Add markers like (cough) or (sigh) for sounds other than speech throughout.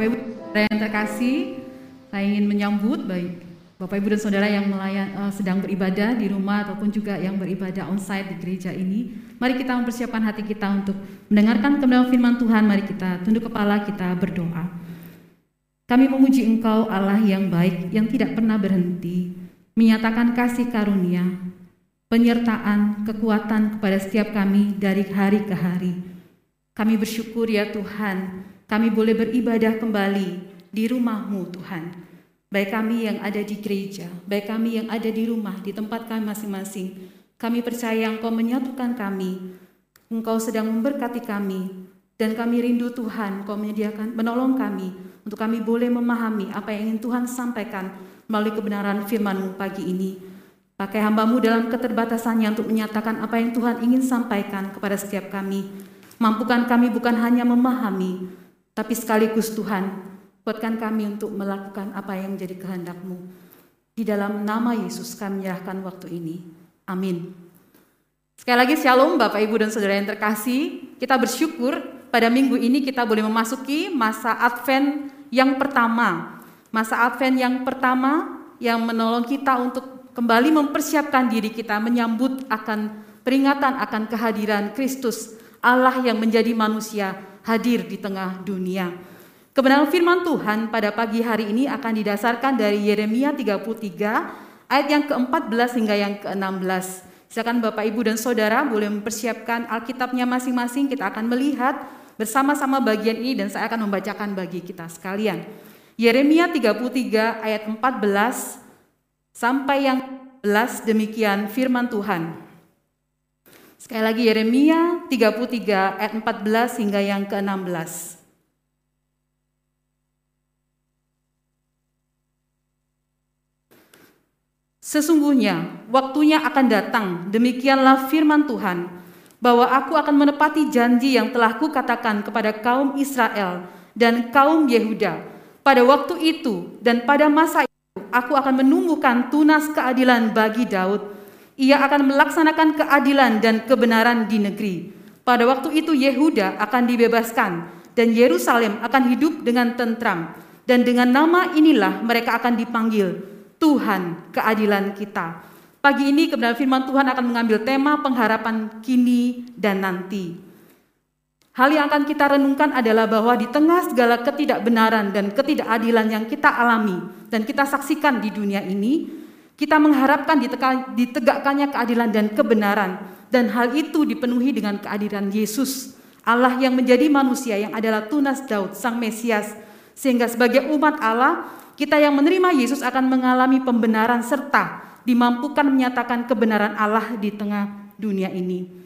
Bapak Ibu yang terkasih, saya ingin menyambut baik Bapak Ibu dan Saudara yang melayan, uh, sedang beribadah di rumah ataupun juga yang beribadah onsite di gereja ini. Mari kita mempersiapkan hati kita untuk mendengarkan kebenaran firman Tuhan. Mari kita tunduk kepala kita berdoa. Kami memuji Engkau Allah yang baik, yang tidak pernah berhenti, menyatakan kasih karunia, penyertaan, kekuatan kepada setiap kami dari hari ke hari. Kami bersyukur ya Tuhan, kami boleh beribadah kembali di rumah-Mu Tuhan. Baik kami yang ada di gereja, baik kami yang ada di rumah, di tempat kami masing-masing. Kami percaya Engkau menyatukan kami, Engkau sedang memberkati kami, dan kami rindu Tuhan, Engkau menyediakan, menolong kami, untuk kami boleh memahami apa yang ingin Tuhan sampaikan melalui kebenaran firman-Mu pagi ini. Pakai hambamu dalam keterbatasannya untuk menyatakan apa yang Tuhan ingin sampaikan kepada setiap kami. Mampukan kami bukan hanya memahami, tapi sekaligus Tuhan, buatkan kami untuk melakukan apa yang menjadi kehendak-Mu. Di dalam nama Yesus kami menyerahkan waktu ini. Amin. Sekali lagi shalom Bapak Ibu dan Saudara yang terkasih. Kita bersyukur pada minggu ini kita boleh memasuki masa Advent yang pertama. Masa Advent yang pertama yang menolong kita untuk kembali mempersiapkan diri kita menyambut akan peringatan akan kehadiran Kristus, Allah yang menjadi manusia hadir di tengah dunia. Kebenaran firman Tuhan pada pagi hari ini akan didasarkan dari Yeremia 33 ayat yang ke-14 hingga yang ke-16. Silakan Bapak Ibu dan Saudara boleh mempersiapkan Alkitabnya masing-masing. Kita akan melihat bersama-sama bagian ini dan saya akan membacakan bagi kita sekalian. Yeremia 33 ayat 14 sampai yang 11 demikian firman Tuhan. Sekali lagi Yeremia 33 ayat 14 hingga yang ke-16. Sesungguhnya waktunya akan datang, demikianlah firman Tuhan, bahwa aku akan menepati janji yang telah kukatakan kepada kaum Israel dan kaum Yehuda. Pada waktu itu dan pada masa itu, aku akan menumbuhkan tunas keadilan bagi Daud, ia akan melaksanakan keadilan dan kebenaran di negeri. Pada waktu itu Yehuda akan dibebaskan dan Yerusalem akan hidup dengan tentram. Dan dengan nama inilah mereka akan dipanggil Tuhan keadilan kita. Pagi ini kebenaran firman Tuhan akan mengambil tema pengharapan kini dan nanti. Hal yang akan kita renungkan adalah bahwa di tengah segala ketidakbenaran dan ketidakadilan yang kita alami dan kita saksikan di dunia ini, kita mengharapkan ditegakkannya keadilan dan kebenaran dan hal itu dipenuhi dengan kehadiran Yesus, Allah yang menjadi manusia yang adalah tunas Daud, Sang Mesias. Sehingga sebagai umat Allah, kita yang menerima Yesus akan mengalami pembenaran serta dimampukan menyatakan kebenaran Allah di tengah dunia ini.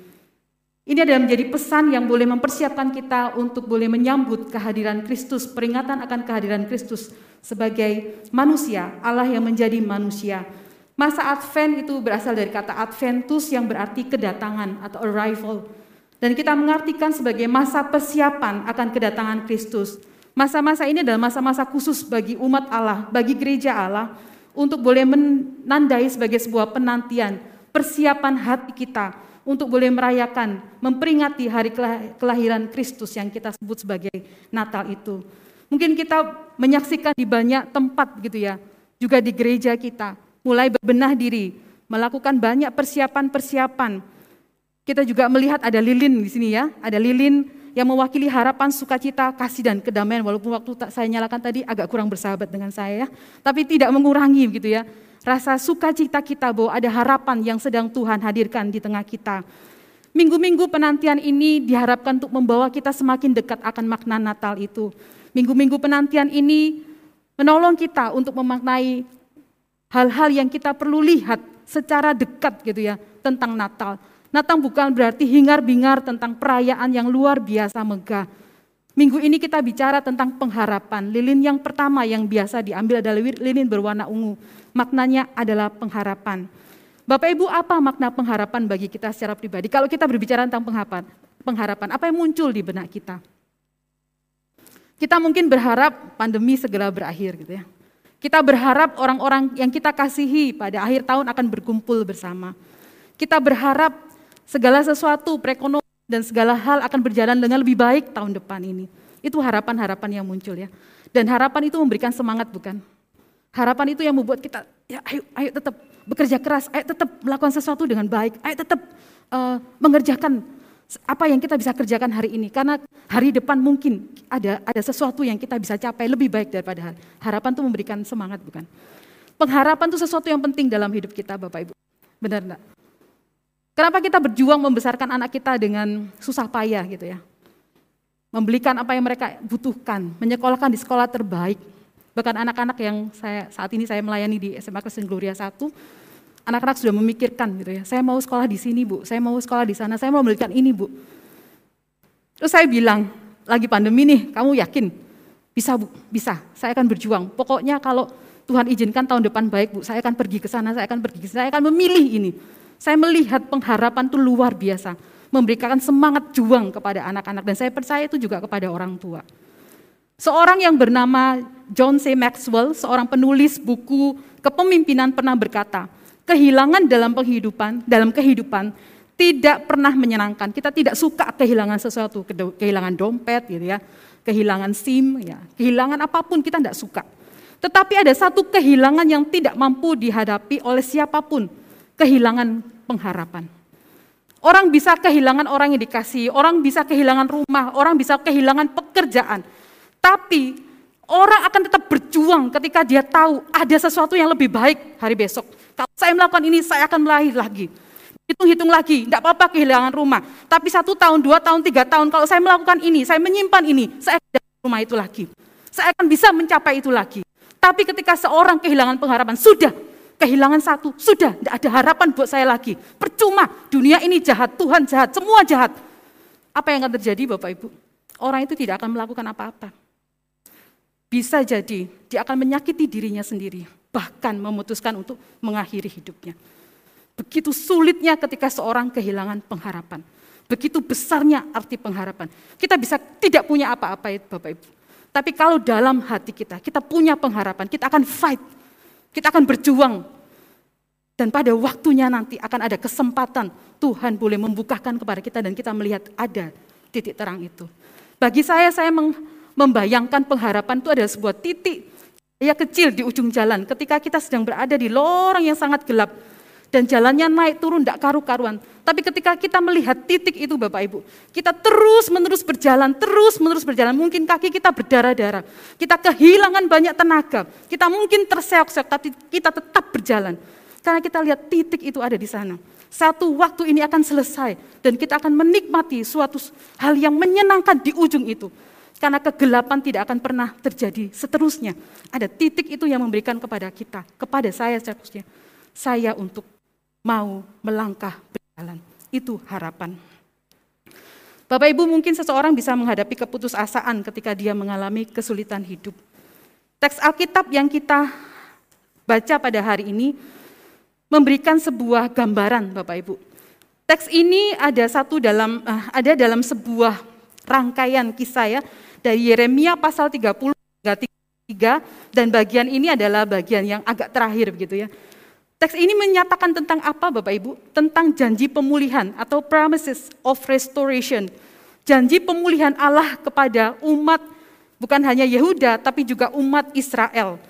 Ini adalah menjadi pesan yang boleh mempersiapkan kita untuk boleh menyambut kehadiran Kristus, peringatan akan kehadiran Kristus sebagai manusia, Allah yang menjadi manusia. Masa Advent itu berasal dari kata Adventus yang berarti kedatangan atau arrival. Dan kita mengartikan sebagai masa persiapan akan kedatangan Kristus. Masa-masa ini adalah masa-masa khusus bagi umat Allah, bagi gereja Allah, untuk boleh menandai sebagai sebuah penantian, persiapan hati kita untuk boleh merayakan, memperingati hari kelahiran Kristus yang kita sebut sebagai Natal itu. Mungkin kita menyaksikan di banyak tempat gitu ya, juga di gereja kita mulai berbenah diri, melakukan banyak persiapan-persiapan. Kita juga melihat ada lilin di sini ya, ada lilin yang mewakili harapan, sukacita, kasih dan kedamaian. Walaupun waktu saya nyalakan tadi agak kurang bersahabat dengan saya ya, tapi tidak mengurangi gitu ya. Rasa sukacita kita bahwa ada harapan yang sedang Tuhan hadirkan di tengah kita. Minggu-minggu penantian ini diharapkan untuk membawa kita semakin dekat akan makna Natal itu. Minggu-minggu penantian ini menolong kita untuk memaknai hal-hal yang kita perlu lihat secara dekat gitu ya tentang Natal. Natal bukan berarti hingar-bingar tentang perayaan yang luar biasa megah. Minggu ini kita bicara tentang pengharapan. Lilin yang pertama yang biasa diambil adalah lilin berwarna ungu. Maknanya adalah pengharapan. Bapak Ibu, apa makna pengharapan bagi kita secara pribadi? Kalau kita berbicara tentang pengharapan, pengharapan apa yang muncul di benak kita? Kita mungkin berharap pandemi segera berakhir gitu ya. Kita berharap orang-orang yang kita kasihi pada akhir tahun akan berkumpul bersama. Kita berharap segala sesuatu, perekonomian dan segala hal akan berjalan dengan lebih baik tahun depan ini. Itu harapan-harapan yang muncul ya. Dan harapan itu memberikan semangat bukan? Harapan itu yang membuat kita, ya ayo, ayo tetap bekerja keras, ayo tetap melakukan sesuatu dengan baik, ayo tetap uh, mengerjakan apa yang kita bisa kerjakan hari ini. Karena hari depan mungkin ada ada sesuatu yang kita bisa capai lebih baik daripada hari. Harapan itu memberikan semangat bukan? Pengharapan itu sesuatu yang penting dalam hidup kita Bapak Ibu. Benar enggak? Kenapa kita berjuang membesarkan anak kita dengan susah payah gitu ya? Membelikan apa yang mereka butuhkan, menyekolahkan di sekolah terbaik, Bahkan anak-anak yang saya saat ini saya melayani di SMA Kristen Gloria 1, anak-anak sudah memikirkan gitu ya, saya mau sekolah di sini bu, saya mau sekolah di sana, saya mau memberikan ini bu. Terus saya bilang, lagi pandemi nih, kamu yakin? Bisa bu, bisa, saya akan berjuang. Pokoknya kalau Tuhan izinkan tahun depan baik bu, saya akan pergi ke sana, saya akan pergi ke sana, saya akan memilih ini. Saya melihat pengharapan itu luar biasa, memberikan semangat juang kepada anak-anak dan saya percaya itu juga kepada orang tua. Seorang yang bernama John C. Maxwell, seorang penulis buku kepemimpinan pernah berkata, kehilangan dalam kehidupan, dalam kehidupan tidak pernah menyenangkan. Kita tidak suka kehilangan sesuatu, kehilangan dompet gitu ya, kehilangan SIM ya, kehilangan apa pun kita tidak suka. Tetapi ada satu kehilangan yang tidak mampu dihadapi oleh siapa pun, kehilangan pengharapan. Orang bisa kehilangan orang yang dikasih, orang bisa kehilangan rumah, orang bisa kehilangan pekerjaan. Tapi orang akan tetap berjuang ketika dia tahu ada sesuatu yang lebih baik hari besok. Kalau saya melakukan ini, saya akan melahir lagi. Hitung-hitung lagi, tidak apa-apa kehilangan rumah. Tapi satu tahun, dua tahun, tiga tahun, kalau saya melakukan ini, saya menyimpan ini, saya akan rumah itu lagi. Saya akan bisa mencapai itu lagi. Tapi ketika seorang kehilangan pengharapan, sudah, kehilangan satu, sudah, tidak ada harapan buat saya lagi. Percuma, dunia ini jahat, Tuhan jahat, semua jahat. Apa yang akan terjadi Bapak Ibu? Orang itu tidak akan melakukan apa-apa. Bisa jadi dia akan menyakiti dirinya sendiri, bahkan memutuskan untuk mengakhiri hidupnya. Begitu sulitnya ketika seorang kehilangan pengharapan. Begitu besarnya arti pengharapan. Kita bisa tidak punya apa-apa itu Bapak Ibu. Tapi kalau dalam hati kita, kita punya pengharapan, kita akan fight. Kita akan berjuang. Dan pada waktunya nanti akan ada kesempatan Tuhan boleh membukakan kepada kita dan kita melihat ada titik terang itu. Bagi saya, saya meng, membayangkan pengharapan itu adalah sebuah titik ya kecil di ujung jalan ketika kita sedang berada di lorong yang sangat gelap dan jalannya naik turun tidak karu-karuan. Tapi ketika kita melihat titik itu Bapak Ibu, kita terus menerus berjalan, terus menerus berjalan. Mungkin kaki kita berdarah-darah, kita kehilangan banyak tenaga, kita mungkin terseok-seok, tapi kita tetap berjalan. Karena kita lihat titik itu ada di sana. Satu waktu ini akan selesai dan kita akan menikmati suatu hal yang menyenangkan di ujung itu. Karena kegelapan tidak akan pernah terjadi seterusnya. Ada titik itu yang memberikan kepada kita, kepada saya seterusnya. Saya untuk mau melangkah berjalan. Itu harapan. Bapak Ibu mungkin seseorang bisa menghadapi keputusasaan ketika dia mengalami kesulitan hidup. Teks Alkitab yang kita baca pada hari ini memberikan sebuah gambaran Bapak Ibu. Teks ini ada satu dalam eh, ada dalam sebuah rangkaian kisah ya dari Yeremia pasal 30 hingga 3 dan bagian ini adalah bagian yang agak terakhir begitu ya. Teks ini menyatakan tentang apa Bapak Ibu? Tentang janji pemulihan atau promises of restoration. Janji pemulihan Allah kepada umat bukan hanya Yehuda tapi juga umat Israel.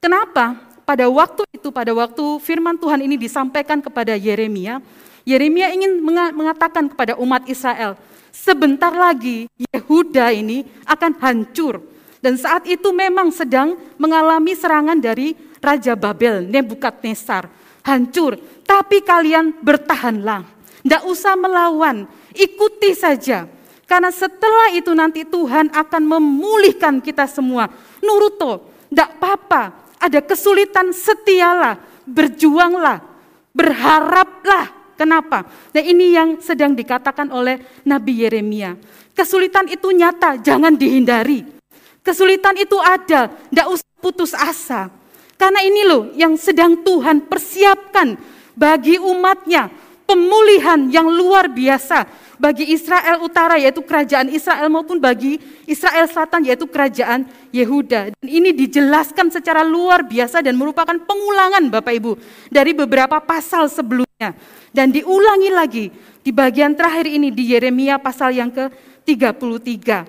Kenapa? Pada waktu itu, pada waktu firman Tuhan ini disampaikan kepada Yeremia, Yeremia ingin mengatakan kepada umat Israel, sebentar lagi Yehuda ini akan hancur. Dan saat itu memang sedang mengalami serangan dari Raja Babel, Nebukadnezar. Hancur, tapi kalian bertahanlah. Tidak usah melawan, ikuti saja. Karena setelah itu nanti Tuhan akan memulihkan kita semua. Nuruto, tidak apa-apa. Ada kesulitan, setialah, berjuanglah, berharaplah Kenapa? Nah ini yang sedang dikatakan oleh Nabi Yeremia. Kesulitan itu nyata, jangan dihindari. Kesulitan itu ada, tidak usah putus asa. Karena ini loh yang sedang Tuhan persiapkan bagi umatnya. Pemulihan yang luar biasa bagi Israel Utara yaitu kerajaan Israel maupun bagi Israel Selatan yaitu kerajaan Yehuda. Dan ini dijelaskan secara luar biasa dan merupakan pengulangan Bapak Ibu dari beberapa pasal sebelumnya. Dan diulangi lagi di bagian terakhir ini di Yeremia pasal yang ke-33.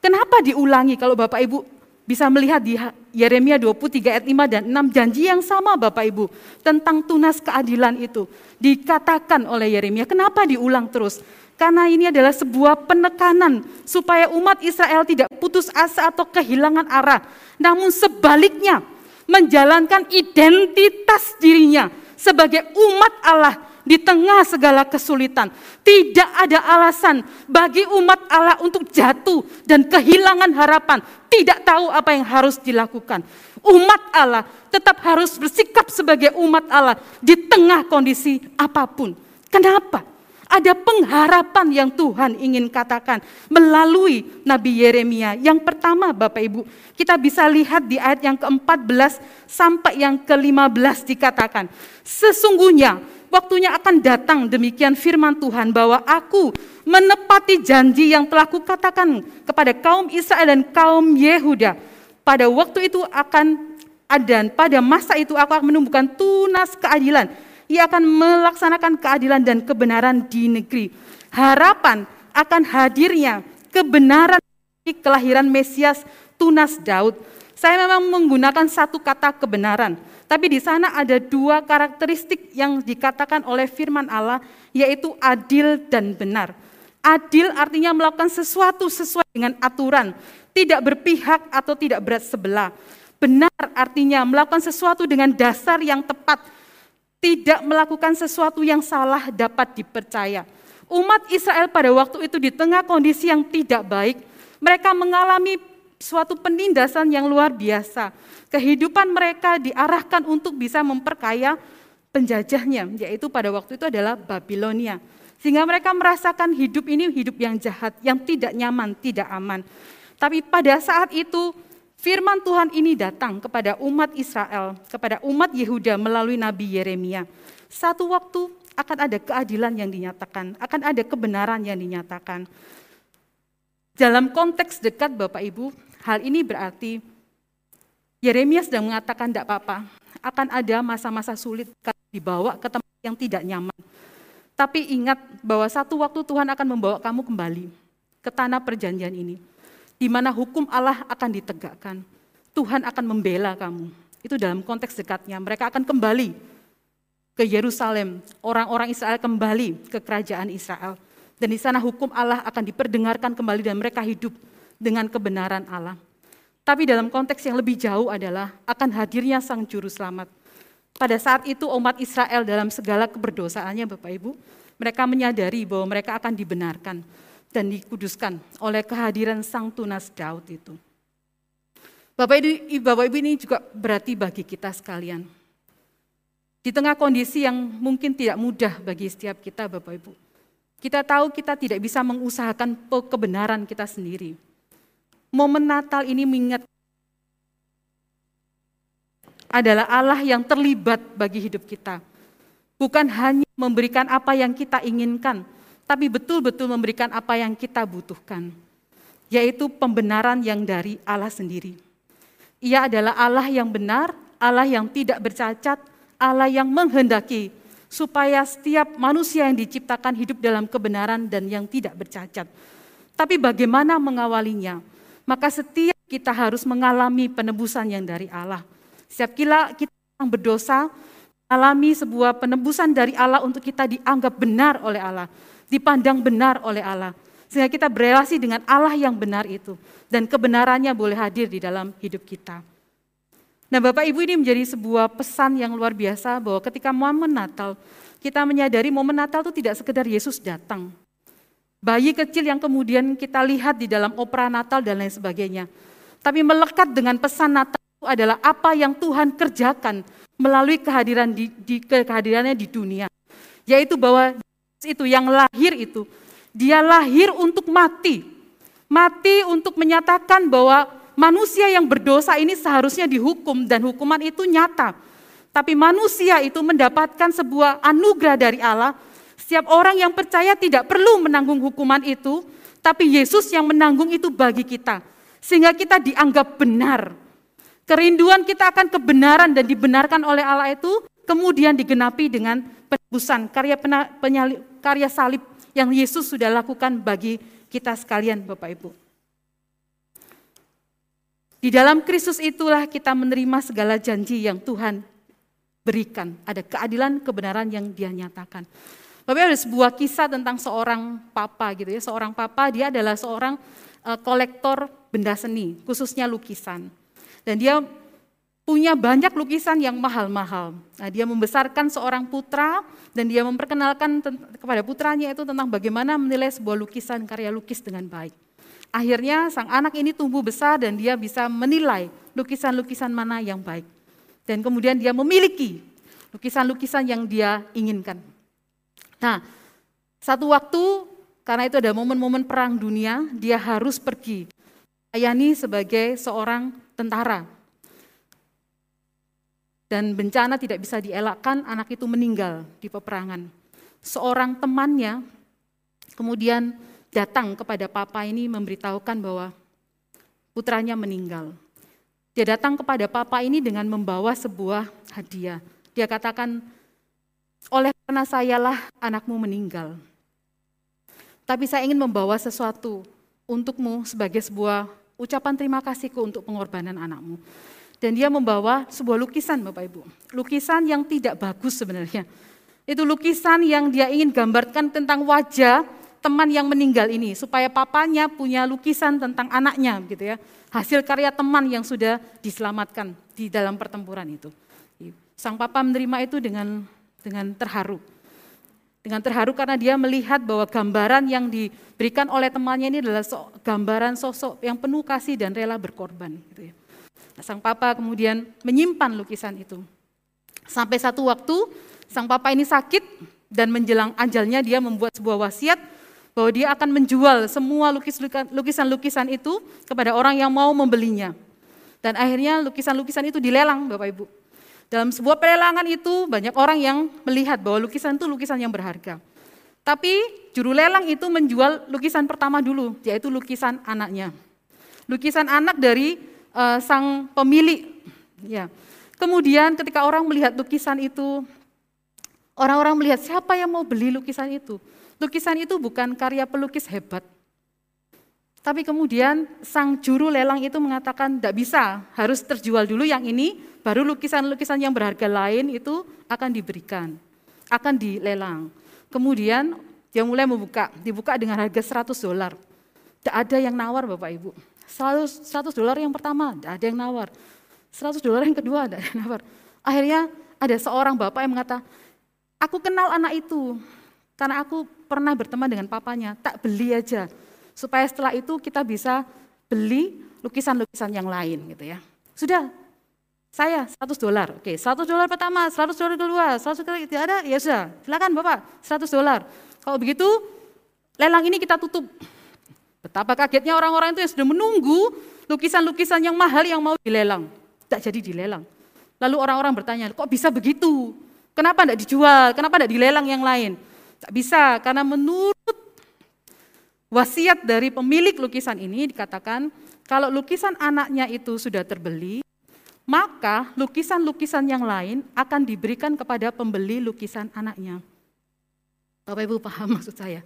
Kenapa diulangi kalau Bapak Ibu bisa melihat di Yeremia 23 ayat 5 dan 6 janji yang sama Bapak Ibu tentang tunas keadilan itu dikatakan oleh Yeremia. Kenapa diulang terus? Karena ini adalah sebuah penekanan supaya umat Israel tidak putus asa atau kehilangan arah. Namun sebaliknya menjalankan identitas dirinya sebagai umat Allah di tengah segala kesulitan. Tidak ada alasan bagi umat Allah untuk jatuh dan kehilangan harapan, tidak tahu apa yang harus dilakukan. Umat Allah tetap harus bersikap sebagai umat Allah di tengah kondisi apa pun. Kenapa? Ada pengharapan yang Tuhan ingin katakan melalui Nabi Yeremia. Yang pertama Bapak Ibu, kita bisa lihat di ayat yang ke-14 sampai yang ke-15 dikatakan. Sesungguhnya waktunya akan datang demikian firman Tuhan bahwa aku menepati janji yang telah kukatakan kepada kaum Israel dan kaum Yehuda. Pada waktu itu akan dan pada masa itu aku akan menumbuhkan tunas keadilan. Ia akan melaksanakan keadilan dan kebenaran di negeri. Harapan akan hadirnya kebenaran di kelahiran Mesias tunas Daud. Saya memang menggunakan satu kata kebenaran, tapi di sana ada dua karakteristik yang dikatakan oleh firman Allah, yaitu adil dan benar. Adil artinya melakukan sesuatu sesuai dengan aturan, tidak berpihak atau tidak berat sebelah. Benar artinya melakukan sesuatu dengan dasar yang tepat, tidak melakukan sesuatu yang salah dapat dipercaya. Umat Israel pada waktu itu di tengah kondisi yang tidak baik, mereka mengalami suatu penindasan yang luar biasa kehidupan mereka diarahkan untuk bisa memperkaya penjajahnya, yaitu pada waktu itu adalah Babilonia. Sehingga mereka merasakan hidup ini hidup yang jahat, yang tidak nyaman, tidak aman. Tapi pada saat itu firman Tuhan ini datang kepada umat Israel, kepada umat Yehuda melalui Nabi Yeremia. Satu waktu akan ada keadilan yang dinyatakan, akan ada kebenaran yang dinyatakan. Dalam konteks dekat Bapak Ibu, hal ini berarti Yeremia sedang mengatakan tidak apa-apa, akan ada masa-masa sulit dibawa ke tempat yang tidak nyaman. Tapi ingat bahwa satu waktu Tuhan akan membawa kamu kembali ke tanah perjanjian ini, di mana hukum Allah akan ditegakkan. Tuhan akan membela kamu. Itu dalam konteks dekatnya. Mereka akan kembali ke Yerusalem. Orang-orang Israel kembali ke kerajaan Israel. Dan di sana hukum Allah akan diperdengarkan kembali dan mereka hidup dengan kebenaran Allah. Tapi dalam konteks yang lebih jauh adalah akan hadirnya Sang Juru Selamat. Pada saat itu umat Israel dalam segala keberdosaannya Bapak Ibu, mereka menyadari bahwa mereka akan dibenarkan dan dikuduskan oleh kehadiran Sang Tunas Daud itu. Bapak Ibu, Bapak Ibu ini juga berarti bagi kita sekalian. Di tengah kondisi yang mungkin tidak mudah bagi setiap kita Bapak Ibu. Kita tahu kita tidak bisa mengusahakan kebenaran kita sendiri momen Natal ini mengingat adalah Allah yang terlibat bagi hidup kita. Bukan hanya memberikan apa yang kita inginkan, tapi betul-betul memberikan apa yang kita butuhkan, yaitu pembenaran yang dari Allah sendiri. Ia adalah Allah yang benar, Allah yang tidak bercacat, Allah yang menghendaki supaya setiap manusia yang diciptakan hidup dalam kebenaran dan yang tidak bercacat. Tapi bagaimana mengawalinya? Maka setiap kita harus mengalami penebusan yang dari Allah. Setiap kita, yang berdosa, alami sebuah penebusan dari Allah untuk kita dianggap benar oleh Allah, dipandang benar oleh Allah. Sehingga kita berelasi dengan Allah yang benar itu. Dan kebenarannya boleh hadir di dalam hidup kita. Nah Bapak Ibu ini menjadi sebuah pesan yang luar biasa bahwa ketika momen Natal, kita menyadari momen Natal itu tidak sekedar Yesus datang, bayi kecil yang kemudian kita lihat di dalam opera Natal dan lain sebagainya. Tapi melekat dengan pesan Natal itu adalah apa yang Tuhan kerjakan melalui kehadiran di, di kehadirannya di dunia. Yaitu bahwa itu yang lahir itu, dia lahir untuk mati. Mati untuk menyatakan bahwa manusia yang berdosa ini seharusnya dihukum dan hukuman itu nyata. Tapi manusia itu mendapatkan sebuah anugerah dari Allah setiap orang yang percaya tidak perlu menanggung hukuman itu, tapi Yesus yang menanggung itu bagi kita. Sehingga kita dianggap benar. Kerinduan kita akan kebenaran dan dibenarkan oleh Allah itu kemudian digenapi dengan penebusan karya penyalip, karya salib yang Yesus sudah lakukan bagi kita sekalian Bapak Ibu. Di dalam Kristus itulah kita menerima segala janji yang Tuhan berikan. Ada keadilan, kebenaran yang dia nyatakan. Bapak ada sebuah kisah tentang seorang papa gitu ya. Seorang papa dia adalah seorang uh, kolektor benda seni, khususnya lukisan. Dan dia punya banyak lukisan yang mahal-mahal. Nah, dia membesarkan seorang putra dan dia memperkenalkan kepada putranya itu tentang bagaimana menilai sebuah lukisan karya lukis dengan baik. Akhirnya sang anak ini tumbuh besar dan dia bisa menilai lukisan-lukisan mana yang baik. Dan kemudian dia memiliki lukisan-lukisan yang dia inginkan. Nah, satu waktu karena itu ada momen-momen perang dunia, dia harus pergi. Ayani sebagai seorang tentara. Dan bencana tidak bisa dielakkan, anak itu meninggal di peperangan. Seorang temannya kemudian datang kepada papa ini memberitahukan bahwa putranya meninggal. Dia datang kepada papa ini dengan membawa sebuah hadiah. Dia katakan, oleh karena sayalah anakmu meninggal. Tapi saya ingin membawa sesuatu untukmu sebagai sebuah ucapan terima kasihku untuk pengorbanan anakmu. Dan dia membawa sebuah lukisan Bapak Ibu. Lukisan yang tidak bagus sebenarnya. Itu lukisan yang dia ingin gambarkan tentang wajah teman yang meninggal ini. Supaya papanya punya lukisan tentang anaknya gitu ya. Hasil karya teman yang sudah diselamatkan di dalam pertempuran itu. Sang papa menerima itu dengan dengan terharu dengan terharu karena dia melihat bahwa gambaran yang diberikan oleh temannya ini adalah so, gambaran sosok yang penuh kasih dan rela berkorban. Gitu ya. Nah, sang papa kemudian menyimpan lukisan itu. Sampai satu waktu sang papa ini sakit dan menjelang ajalnya dia membuat sebuah wasiat bahwa dia akan menjual semua lukisan-lukisan itu kepada orang yang mau membelinya. Dan akhirnya lukisan-lukisan itu dilelang Bapak Ibu. Dalam sebuah pelelangan itu banyak orang yang melihat bahwa lukisan itu lukisan yang berharga. Tapi juru lelang itu menjual lukisan pertama dulu, yaitu lukisan anaknya. Lukisan anak dari uh, sang pemilik. Ya. Kemudian ketika orang melihat lukisan itu, orang-orang melihat siapa yang mau beli lukisan itu. Lukisan itu bukan karya pelukis hebat. Tapi kemudian sang juru lelang itu mengatakan tidak bisa, harus terjual dulu yang ini, baru lukisan-lukisan yang berharga lain itu akan diberikan, akan dilelang. Kemudian dia mulai membuka, dibuka dengan harga 100 dolar. Tidak ada yang nawar Bapak Ibu. 100, 100 dolar yang pertama, tidak ada yang nawar. 100 dolar yang kedua, tidak ada yang nawar. Akhirnya ada seorang bapak yang mengatakan, aku kenal anak itu, karena aku pernah berteman dengan papanya, tak beli aja. Supaya setelah itu kita bisa beli lukisan-lukisan yang lain gitu ya. Sudah, saya 100 dolar. Oke, 100 dolar pertama, 100 dolar kedua, 100 dolar tidak ada, ya sudah. Silakan Bapak, 100 dolar. Kalau begitu, lelang ini kita tutup. Betapa kagetnya orang-orang itu yang sudah menunggu lukisan-lukisan yang mahal yang mau dilelang. Tidak jadi dilelang. Lalu orang-orang bertanya, kok bisa begitu? Kenapa tidak dijual? Kenapa tidak dilelang yang lain? Tidak bisa, karena menurut wasiat dari pemilik lukisan ini dikatakan, kalau lukisan anaknya itu sudah terbeli, maka lukisan-lukisan yang lain akan diberikan kepada pembeli lukisan anaknya. Bapak Ibu paham (laughs) maksud saya?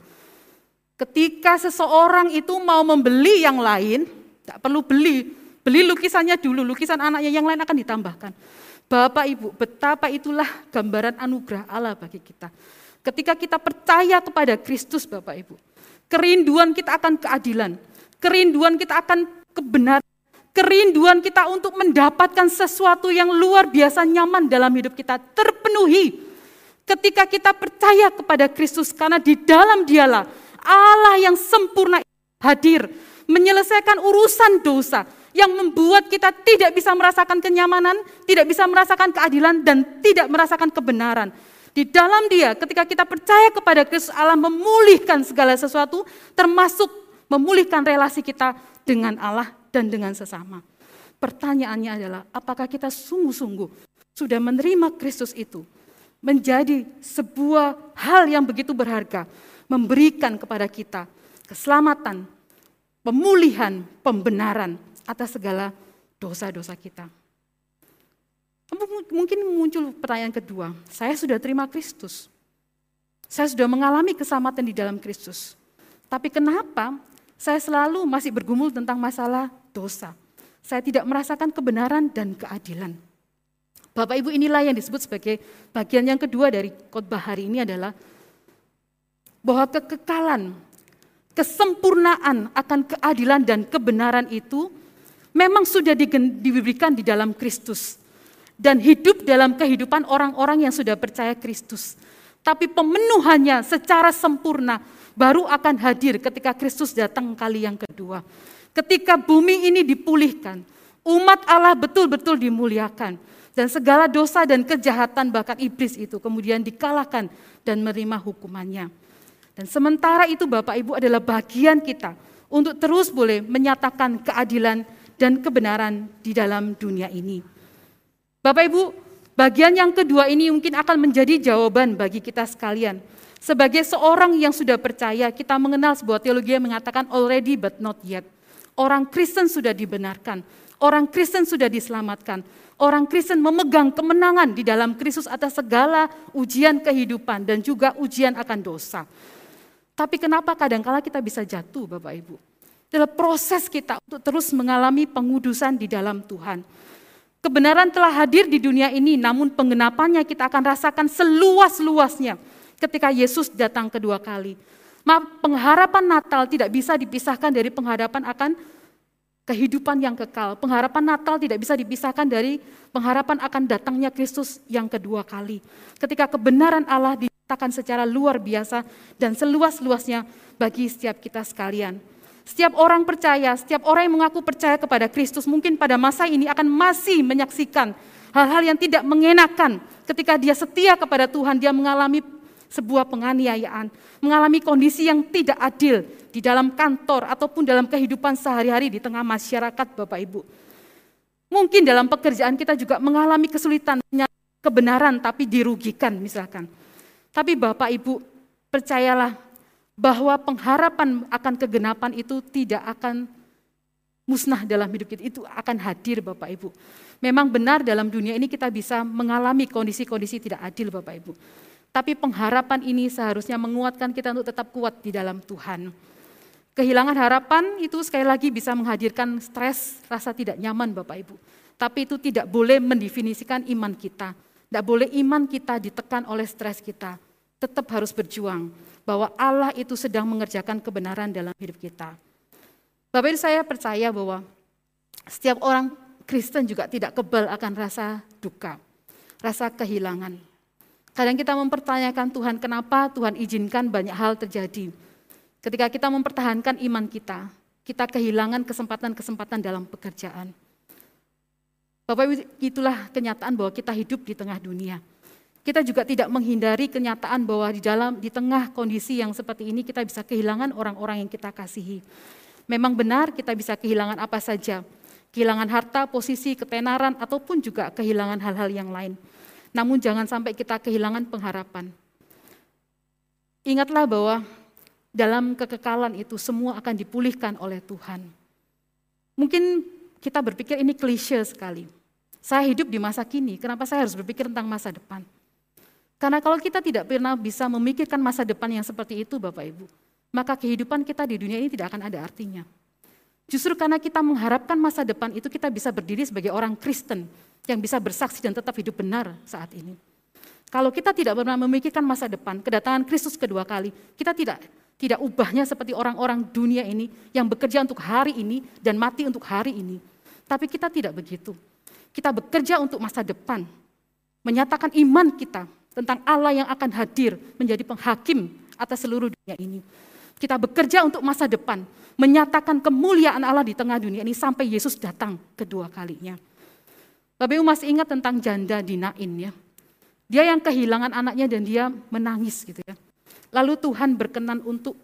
Ketika seseorang itu mau membeli yang lain, tidak perlu beli, beli lukisannya dulu, lukisan anaknya yang lain akan ditambahkan. Bapak Ibu, betapa itulah gambaran anugerah Allah bagi kita. Ketika kita percaya kepada Kristus Bapak Ibu, kerinduan kita akan keadilan, kerinduan kita akan kebenaran, kerinduan kita untuk mendapatkan sesuatu yang luar biasa nyaman dalam hidup kita terpenuhi. Ketika kita percaya kepada Kristus karena di dalam dialah Allah yang sempurna hadir menyelesaikan urusan dosa yang membuat kita tidak bisa merasakan kenyamanan, tidak bisa merasakan keadilan dan tidak merasakan kebenaran. Di dalam dia ketika kita percaya kepada Kristus Allah memulihkan segala sesuatu termasuk memulihkan relasi kita dengan Allah dan dengan sesama. Pertanyaannya adalah, apakah kita sungguh-sungguh sudah menerima Kristus itu menjadi sebuah hal yang begitu berharga, memberikan kepada kita keselamatan, pemulihan, pembenaran atas segala dosa-dosa kita. Mungkin muncul pertanyaan kedua, saya sudah terima Kristus. Saya sudah mengalami keselamatan di dalam Kristus. Tapi kenapa saya selalu masih bergumul tentang masalah dosa. Saya tidak merasakan kebenaran dan keadilan. Bapak Ibu inilah yang disebut sebagai bagian yang kedua dari khotbah hari ini adalah bahwa kekekalan, kesempurnaan akan keadilan dan kebenaran itu memang sudah diberikan di dalam Kristus dan hidup dalam kehidupan orang-orang yang sudah percaya Kristus. Tapi pemenuhannya secara sempurna baru akan hadir ketika Kristus datang kali yang kedua. Ketika bumi ini dipulihkan, umat Allah betul-betul dimuliakan dan segala dosa dan kejahatan bahkan iblis itu kemudian dikalahkan dan menerima hukumannya. Dan sementara itu Bapak Ibu adalah bagian kita untuk terus boleh menyatakan keadilan dan kebenaran di dalam dunia ini. Bapak Ibu, bagian yang kedua ini mungkin akan menjadi jawaban bagi kita sekalian. Sebagai seorang yang sudah percaya, kita mengenal sebuah teologi yang mengatakan already but not yet. Orang Kristen sudah dibenarkan, orang Kristen sudah diselamatkan, orang Kristen memegang kemenangan di dalam Kristus atas segala ujian kehidupan dan juga ujian akan dosa. Tapi kenapa kadangkala kita bisa jatuh Bapak Ibu? Adalah proses kita untuk terus mengalami pengudusan di dalam Tuhan. Kebenaran telah hadir di dunia ini, namun penggenapannya kita akan rasakan seluas-luasnya ketika Yesus datang kedua kali. pengharapan Natal tidak bisa dipisahkan dari pengharapan akan kehidupan yang kekal. Pengharapan Natal tidak bisa dipisahkan dari pengharapan akan datangnya Kristus yang kedua kali. Ketika kebenaran Allah dinyatakan secara luar biasa dan seluas-luasnya bagi setiap kita sekalian. Setiap orang percaya, setiap orang yang mengaku percaya kepada Kristus mungkin pada masa ini akan masih menyaksikan hal-hal yang tidak mengenakan ketika dia setia kepada Tuhan, dia mengalami sebuah penganiayaan, mengalami kondisi yang tidak adil di dalam kantor ataupun dalam kehidupan sehari-hari di tengah masyarakat Bapak Ibu. Mungkin dalam pekerjaan kita juga mengalami kesulitan kebenaran tapi dirugikan misalkan. Tapi Bapak Ibu percayalah bahwa pengharapan akan kegenapan itu tidak akan musnah dalam hidup kita, itu akan hadir Bapak Ibu. Memang benar dalam dunia ini kita bisa mengalami kondisi-kondisi tidak adil Bapak Ibu. Tapi pengharapan ini seharusnya menguatkan kita untuk tetap kuat di dalam Tuhan. Kehilangan harapan itu sekali lagi bisa menghadirkan stres, rasa tidak nyaman Bapak Ibu. Tapi itu tidak boleh mendefinisikan iman kita. Tidak boleh iman kita ditekan oleh stres kita. Tetap harus berjuang bahwa Allah itu sedang mengerjakan kebenaran dalam hidup kita. Bapak Ibu saya percaya bahwa setiap orang Kristen juga tidak kebal akan rasa duka, rasa kehilangan. Kadang kita mempertanyakan Tuhan, kenapa Tuhan izinkan banyak hal terjadi. Ketika kita mempertahankan iman kita, kita kehilangan kesempatan-kesempatan dalam pekerjaan. Bapak Ibu, itulah kenyataan bahwa kita hidup di tengah dunia. Kita juga tidak menghindari kenyataan bahwa di dalam di tengah kondisi yang seperti ini kita bisa kehilangan orang-orang yang kita kasihi. Memang benar kita bisa kehilangan apa saja. Kehilangan harta, posisi, ketenaran ataupun juga kehilangan hal-hal yang lain. Namun jangan sampai kita kehilangan pengharapan. Ingatlah bahwa dalam kekekalan itu semua akan dipulihkan oleh Tuhan. Mungkin kita berpikir ini klise sekali. Saya hidup di masa kini, kenapa saya harus berpikir tentang masa depan? Karena kalau kita tidak pernah bisa memikirkan masa depan yang seperti itu Bapak Ibu, maka kehidupan kita di dunia ini tidak akan ada artinya. Justru karena kita mengharapkan masa depan itu kita bisa berdiri sebagai orang Kristen yang bisa bersaksi dan tetap hidup benar saat ini. Kalau kita tidak pernah memikirkan masa depan, kedatangan Kristus kedua kali, kita tidak tidak ubahnya seperti orang-orang dunia ini yang bekerja untuk hari ini dan mati untuk hari ini. Tapi kita tidak begitu. Kita bekerja untuk masa depan, menyatakan iman kita tentang Allah yang akan hadir menjadi penghakim atas seluruh dunia ini. Kita bekerja untuk masa depan, menyatakan kemuliaan Allah di tengah dunia ini sampai Yesus datang kedua kalinya. Bapak Ibu masih ingat tentang janda di Nain ya. Dia yang kehilangan anaknya dan dia menangis gitu ya. Lalu Tuhan berkenan untuk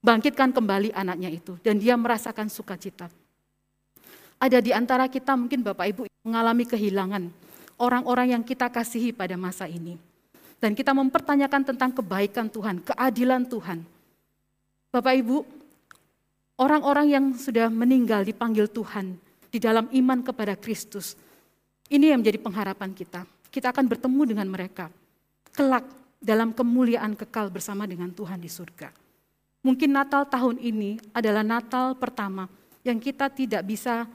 bangkitkan kembali anaknya itu dan dia merasakan sukacita. Ada di antara kita mungkin Bapak Ibu mengalami kehilangan orang-orang yang kita kasihi pada masa ini. Dan kita mempertanyakan tentang kebaikan Tuhan, keadilan Tuhan. Bapak Ibu, orang-orang yang sudah meninggal dipanggil Tuhan, di dalam iman kepada Kristus. Ini yang menjadi pengharapan kita. Kita akan bertemu dengan mereka. Kelak dalam kemuliaan kekal bersama dengan Tuhan di surga. Mungkin Natal tahun ini adalah Natal pertama yang kita tidak bisa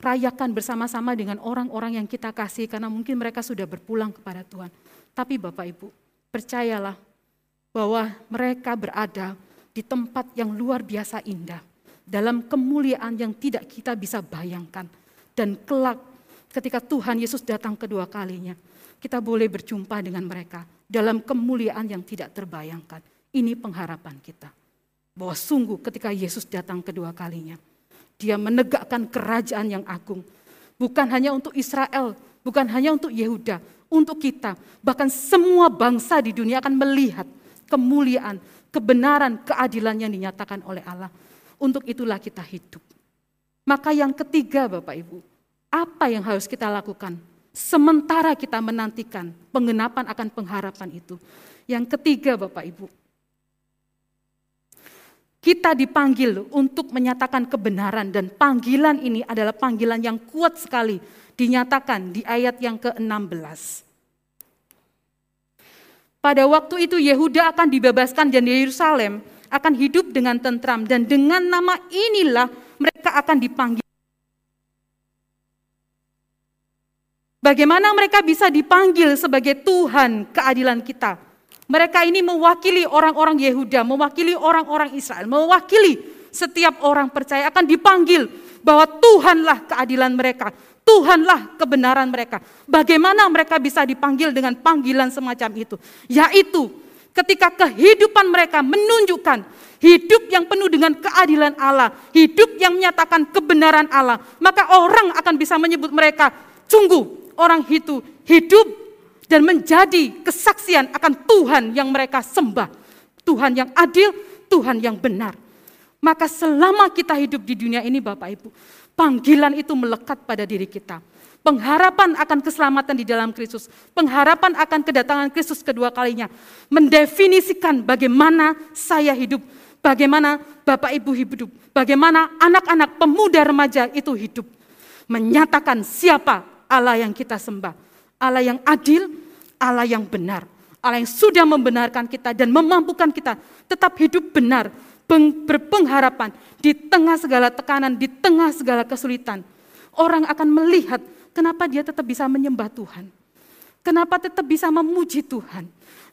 rayakan bersama-sama dengan orang-orang yang kita kasih karena mungkin mereka sudah berpulang kepada Tuhan. Tapi Bapak Ibu, percayalah bahwa mereka berada di tempat yang luar biasa indah, dalam kemuliaan yang tidak kita bisa bayangkan. Dan kelak ketika Tuhan Yesus datang kedua kalinya, kita boleh berjumpa dengan mereka dalam kemuliaan yang tidak terbayangkan. Ini pengharapan kita. Bahwa sungguh ketika Yesus datang kedua kalinya, dia menegakkan kerajaan yang agung. Bukan hanya untuk Israel, bukan hanya untuk Yehuda, untuk kita. Bahkan semua bangsa di dunia akan melihat kemuliaan, kebenaran, keadilan yang dinyatakan oleh Allah. Untuk itulah kita hidup. Maka yang ketiga Bapak Ibu, apa yang harus kita lakukan? Sementara kita menantikan pengenapan akan pengharapan itu. Yang ketiga Bapak Ibu, kita dipanggil untuk menyatakan kebenaran dan panggilan ini adalah panggilan yang kuat sekali dinyatakan di ayat yang ke-16. Pada waktu itu Yehuda akan dibebaskan dan Yerusalem akan hidup dengan tentram dan dengan nama inilah mereka akan dipanggil. Bagaimana mereka bisa dipanggil sebagai Tuhan keadilan kita? Mereka ini mewakili orang-orang Yehuda, mewakili orang-orang Israel, mewakili setiap orang percaya akan dipanggil bahwa Tuhanlah keadilan mereka, Tuhanlah kebenaran mereka. Bagaimana mereka bisa dipanggil dengan panggilan semacam itu? Yaitu ketika kehidupan mereka menunjukkan hidup yang penuh dengan keadilan Allah, hidup yang menyatakan kebenaran Allah, maka orang akan bisa menyebut mereka, sungguh orang itu hidup dan menjadi kesaksian akan Tuhan yang mereka sembah. Tuhan yang adil, Tuhan yang benar. Maka selama kita hidup di dunia ini Bapak Ibu, panggilan itu melekat pada diri kita. Pengharapan akan keselamatan di dalam Kristus, pengharapan akan kedatangan Kristus kedua kalinya, mendefinisikan bagaimana saya hidup, bagaimana Bapak Ibu hidup, bagaimana anak-anak pemuda remaja itu hidup. Menyatakan siapa Allah yang kita sembah Allah yang adil, Allah yang benar. Allah yang sudah membenarkan kita dan memampukan kita tetap hidup benar, berpengharapan di tengah segala tekanan, di tengah segala kesulitan. Orang akan melihat kenapa dia tetap bisa menyembah Tuhan. Kenapa tetap bisa memuji Tuhan.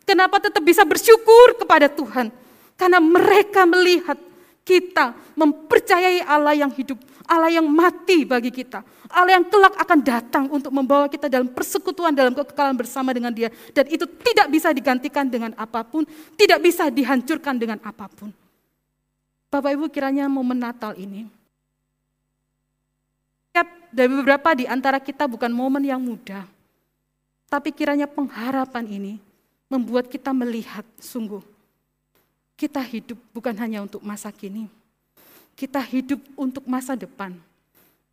Kenapa tetap bisa bersyukur kepada Tuhan. Karena mereka melihat kita mempercayai Allah yang hidup, Allah yang mati bagi kita, Allah yang kelak akan datang untuk membawa kita dalam persekutuan, dalam kekekalan bersama dengan dia. Dan itu tidak bisa digantikan dengan apa pun, tidak bisa dihancurkan dengan apa pun. Bapak Ibu kiranya momen Natal ini, dari beberapa di antara kita bukan momen yang mudah, tapi kiranya pengharapan ini membuat kita melihat sungguh kita hidup bukan hanya untuk masa kini, kita hidup untuk masa depan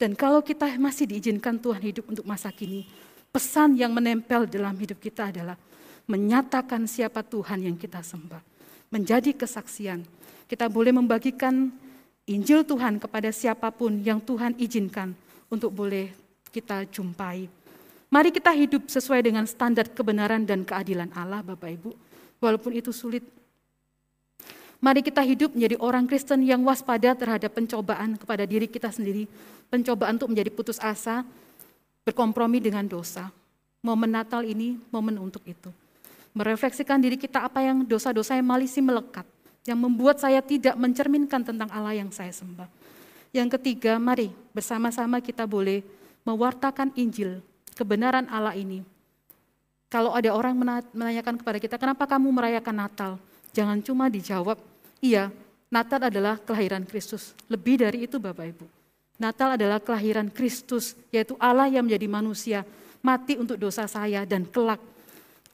dan kalau kita masih diizinkan Tuhan hidup untuk masa kini, pesan yang menempel dalam hidup kita adalah menyatakan siapa Tuhan yang kita sembah. Menjadi kesaksian. Kita boleh membagikan Injil Tuhan kepada siapa pun yang Tuhan izinkan untuk boleh kita jumpai. Mari kita hidup sesuai dengan standar kebenaran dan keadilan Allah Bapak Ibu. Walaupun itu sulit, Mari kita hidup menjadi orang Kristen yang waspada terhadap pencobaan kepada diri kita sendiri. Pencobaan untuk menjadi putus asa, berkompromi dengan dosa. Momen Natal ini momen untuk itu. Merefleksikan diri kita apa yang dosa-dosa yang malisi melekat. Yang membuat saya tidak mencerminkan tentang Allah yang saya sembah. Yang ketiga, mari bersama-sama kita boleh mewartakan Injil, kebenaran Allah ini. Kalau ada orang menanyakan kepada kita, kenapa kamu merayakan Natal? Jangan cuma dijawab, iya, Natal adalah kelahiran Kristus. Lebih dari itu Bapak Ibu. Natal adalah kelahiran Kristus, yaitu Allah yang menjadi manusia, mati untuk dosa saya dan kelak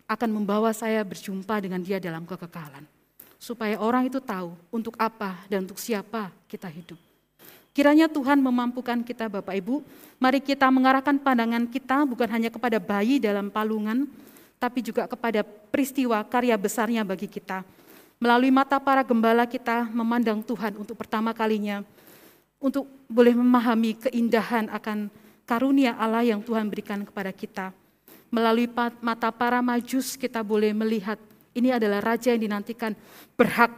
akan membawa saya berjumpa dengan dia dalam kekekalan. Supaya orang itu tahu untuk apa dan untuk siapa kita hidup. Kiranya Tuhan memampukan kita Bapak Ibu, mari kita mengarahkan pandangan kita bukan hanya kepada bayi dalam palungan, tapi juga kepada peristiwa karya besarnya bagi kita Melalui mata para gembala kita memandang Tuhan untuk pertama kalinya, untuk boleh memahami keindahan akan karunia Allah yang Tuhan berikan kepada kita. Melalui mata para majus kita boleh melihat ini adalah raja yang dinantikan berhak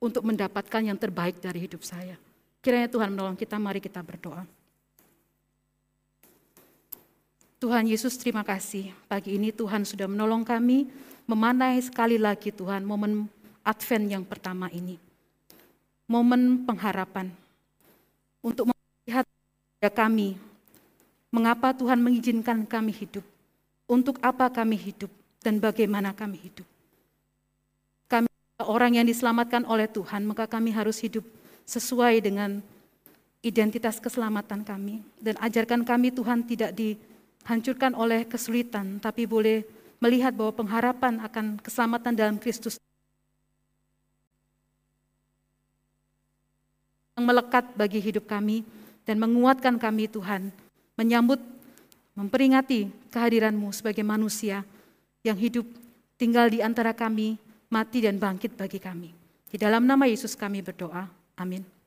untuk mendapatkan yang terbaik dari hidup saya. Kiranya Tuhan menolong kita, mari kita berdoa. Tuhan Yesus terima kasih. Pagi ini Tuhan sudah menolong kami memanai sekali lagi Tuhan momen Advent yang pertama ini. Momen pengharapan. Untuk melihat kami, mengapa Tuhan mengizinkan kami hidup, untuk apa kami hidup, dan bagaimana kami hidup. Kami orang yang diselamatkan oleh Tuhan, maka kami harus hidup sesuai dengan identitas keselamatan kami. Dan ajarkan kami Tuhan tidak di hancurkan oleh kesulitan, tapi boleh melihat bahwa pengharapan akan keselamatan dalam Kristus yang melekat bagi hidup kami dan menguatkan kami Tuhan, menyambut, memperingati kehadiranmu sebagai manusia yang hidup tinggal di antara kami, mati dan bangkit bagi kami. Di dalam nama Yesus kami berdoa. Amin.